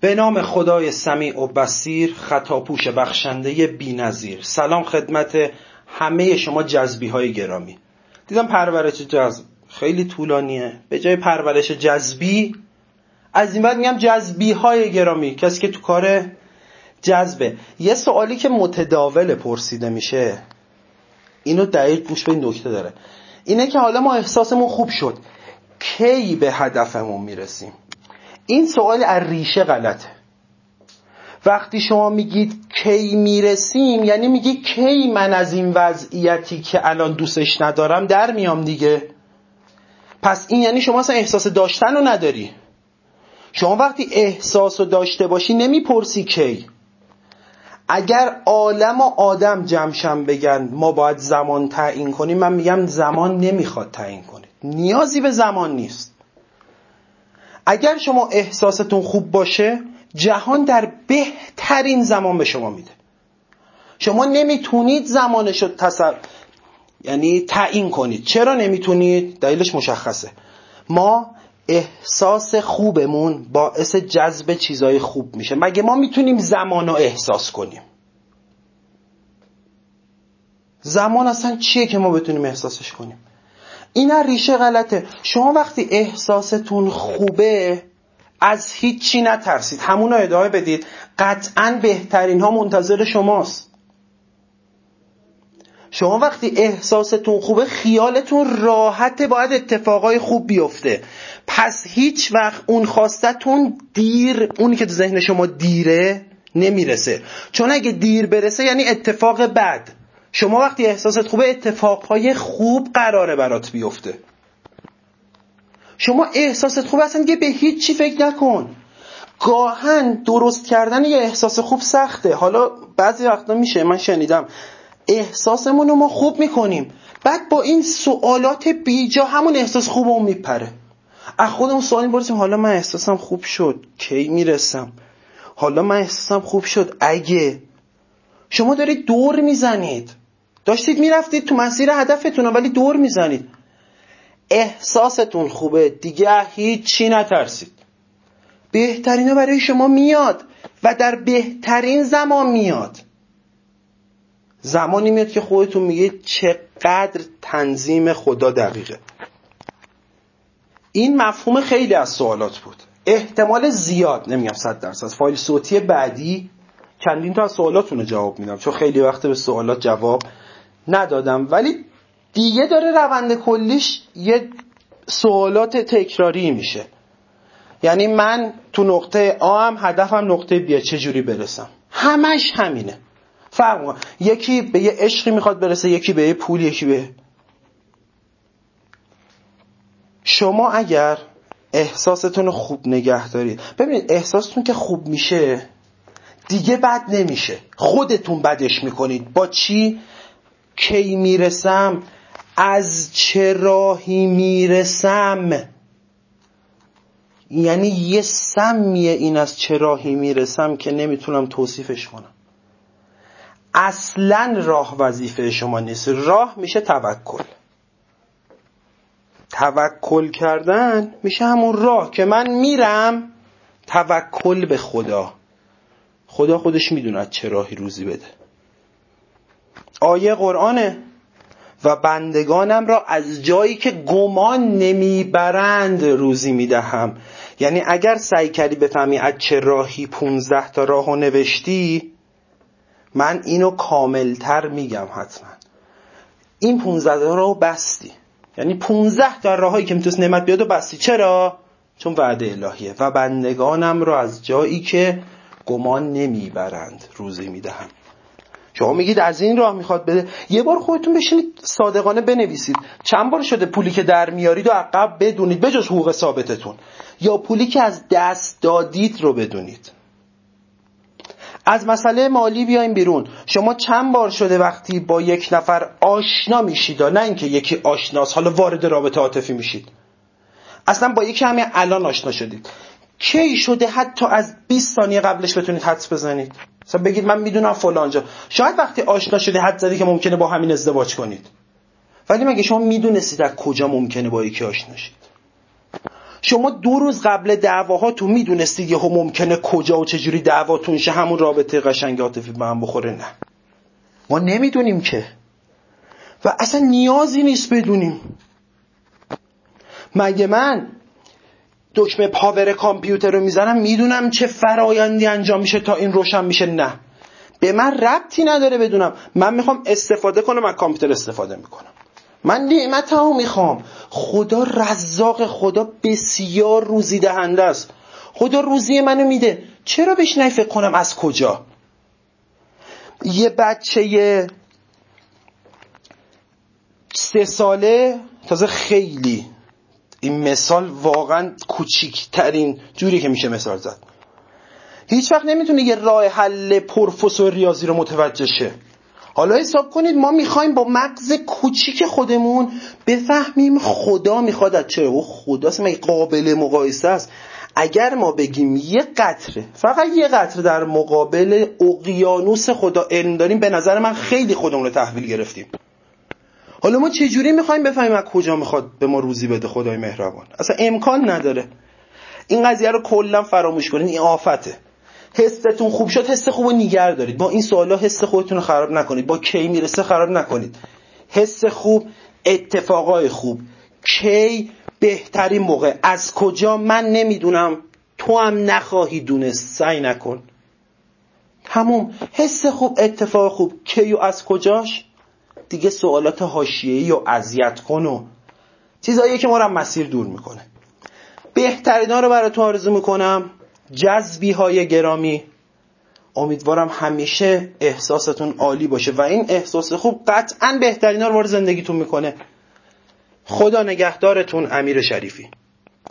به نام خدای سمیع و بسیر خطاپوش بخشنده بینظیر. سلام خدمت همه شما جذبی های گرامی. دیدم پرورش جذب خیلی طولانیه. به جای پرورش جذبی از این بعد میگم جذبی های گرامی. کسی که تو کار جذبه. یه سوالی که متداول پرسیده میشه اینو دقیق گوش به این نکته داره. اینه که حالا ما احساسمون خوب شد. کی به هدفمون می‌رسیم؟ این سوال از ریشه غلطه. وقتی شما میگید کی می‌رسیم یعنی میگی کی من از این وضعیتی که الان دوستش ندارم در میام دیگه. پس این یعنی شما اصلا احساس داشتن رو نداری. شما وقتی احساس رو داشته باشی نمی‌پرسی کی. اگر عالم و آدم جمشم بگن ما باید زمان تعیین کنیم من میگم زمان نمی‌خواد تعیین کنید نیازی به زمان نیست. اگر شما احساستون خوب باشه جهان در بهترین زمان به شما میده. شما نمی‌تونید زمانش رو تصور یعنی تعیین کنید. چرا نمی‌تونید؟ دلیلش مشخصه. ما احساس خوبمون باعث جذب چیزای خوب میشه. مگه ما می‌تونیم زمان رو احساس کنیم؟ زمان اصلا چیه که ما بتونیم احساسش کنیم؟ این ریشه غلطه. شما وقتی احساستون خوبه از هیچی نترسید. همون رو ادامه بدید. قطعا بهترین ها منتظر شماست. شما وقتی احساستون خوبه خیالتون راحته باید اتفاقای خوب بیفته. پس هیچ وقت اون خواستتون دیر اونی که تو ذهن شما دیره نمی‌رسه. چون اگه دیر برسه یعنی اتفاق بد. شما وقتی احساست خوبه اتفاقهای خوب قراره برات بیفته. شما احساست خوبه اصلا دیگه به هیچ چی فکر نکن. گاهن درست کردن یه احساس خوب سخته. حالا بعضی وقتا میشه من شنیدم. احساسمون رو ما خوب می‌کنیم. بعد با این سوالات بیجا همون احساس خوبمون میپره. از خودمون سوال می‌پرسیم حالا من احساسم خوب شد؟ کی می‌رسم؟ حالا من احساسم خوب شد؟ اگه. شما دارید دور می‌زنید. داشتید می‌رفتید تو مسیر هدفتون ولی دور می‌زنید. احساستون خوبه دیگه هیچی نترسید. بهترینه برای شما میاد و در بهترین زمان میاد. زمانی میاد که خودتون میگه چقدر تنظیم خدا دقیقه. این مفهوم خیلی از سوالات بود. احتمال زیاد نمیگم صد درصد فایل صوتی بعدی چندین تا از سوالاتون جواب میدم چون خیلی وقت به سوالات جواب ندادم. ولی دیگه داره روند کلیش یه سوالات تکراری میشه. یعنی من تو نقطه آ هم هدفم نقطه بیا چجوری برسم؟ همش همینه. فرق یکی به یه عشقی می‌خواد برسه یکی به یه پول یکی به شما اگر احساستون خوب نگه دارید. ببینید احساستون که خوب میشه دیگه بد نمیشه. خودتون بدش می‌کنید. با چی؟ کی می‌رسم؟ از چه راهی می‌رسم؟ یعنی یه سمیه این از چه راهی می‌رسم که نمی‌تونم توصیفش کنم. اصلا راه وظیفه شما نیست. راه میشه توکل. توکل کردن میشه همون راه که من میرم. توکل به خدا. خدا خودش می‌دونه چه راهی روزی بده. آیه قرآنه. و بندگانم را از جایی که گمان نمی‌برند روزی می‌دهم. یعنی اگر سعی کردی بفهمی از چه راهی پونزده تا راهو نوشتی من اینو کاملتر میگم حتما. این پونزده تا راهو بستی. یعنی پونزده تا راهایی که می‌تونست نعمت بیاد و بستی. چرا؟ چون وعده الهیه. و بندگانم را از جایی که گمان نمی‌برند روزی می‌دهم. شما میگید از این راه می‌خواد بده. یه بار خودتون بشینید صادقانه بنویسید. چند بار شده پولی که در میارید و عقب بدونید بجز حقوق ثابتتون. یا پولی که از دست دادید رو بدونید. از مسئله مالی بیایم بیرون. شما چند بار شده وقتی با یک نفر آشنا میشید نه اینکه یکی آشناس حالا وارد رابطه عاطفی میشید. اصلا با یکی همین الان آشنا شدید. کی شده حتی از 20 ثانیه قبلش بتونید حدس بزنید؟ مثلا بگید من می‌دونم فلانجا شاید وقتی آشنا شده حد زدی که ممکنه با همین ازدواج کنید. ولی مگه شما می‌دونستید از کجا ممکنه با یکی آشنا شید؟ شما دو روز قبل دعواهاتون می‌دونستید یه ممکنه کجا و چجوری دعواتون شه؟ همون رابطه قشنگ عاطفی به هم بخوره؟ نه. ما نمی‌دونیم که. و اصلا نیازی نیست بدونیم. مگه من دکمه پاور کامپیوتر رو می‌زنم می‌دونم چه فرایندی انجام میشه تا این روشن میشه. نه. به من ربطی نداره بدونم. من می‌خوام استفاده کنم از کامپیوتر استفاده می‌کنم. من نعمت ها می‌خوام. خدا رزاق خدا بسیار روزی دهنده است. خدا روزی منو میده. چرا بهش فکر کنم؟ از کجا؟ یه بچه سه ساله تازه خیلی این مثال واقعا کوچیکترین جوری که میشه مثال زد. هیچ وقت نمی‌تونه یه راه حل پروفسور ریاضی رو متوجه شه. حالا حساب کنید ما می‌خوایم با مغز کوچیک خودمون بفهمیم خدا می‌خواد از چه. و خدا مگه قابل مقایسه است؟ اگر ما بگیم یه قطره فقط یه قطره در مقابل اقیانوس خدا علم داریم به نظر من خیلی خودمون رو تحویل گرفتیم. حالا ما چجوری می‌خوایم بفهمیم از کجا می‌خواد به ما روزی بده خدای مهربان؟ اصلا امکان نداره. این قضیه رو کلا فراموش کنید این آفته. حستون خوب شد حس خوب نیگر دارید. با این سوالا حس خودتون رو خراب نکنید. با کی می‌رسه خراب نکنید. حس خوب اتفاقای خوب. کی بهترین موقع؟ از کجا؟ من نمی‌دونم. تو هم نخواهی دونست. سعی نکن. تموم. حس خوب اتفاق خوب. کی و از کجاش؟ دیگه سوالات حاشیه‌ای و اذیت کن و چیزایی که ما رو مسیر دور می‌کنه. بهترینا رو براتون آرزو می‌کنم. جذبی های گرامی. امیدوارم همیشه احساستون عالی باشه و این احساس خوب قطعا بهترین رو وارد زندگیتون می‌کنه. خدا نگهدارتون امیر شریفی.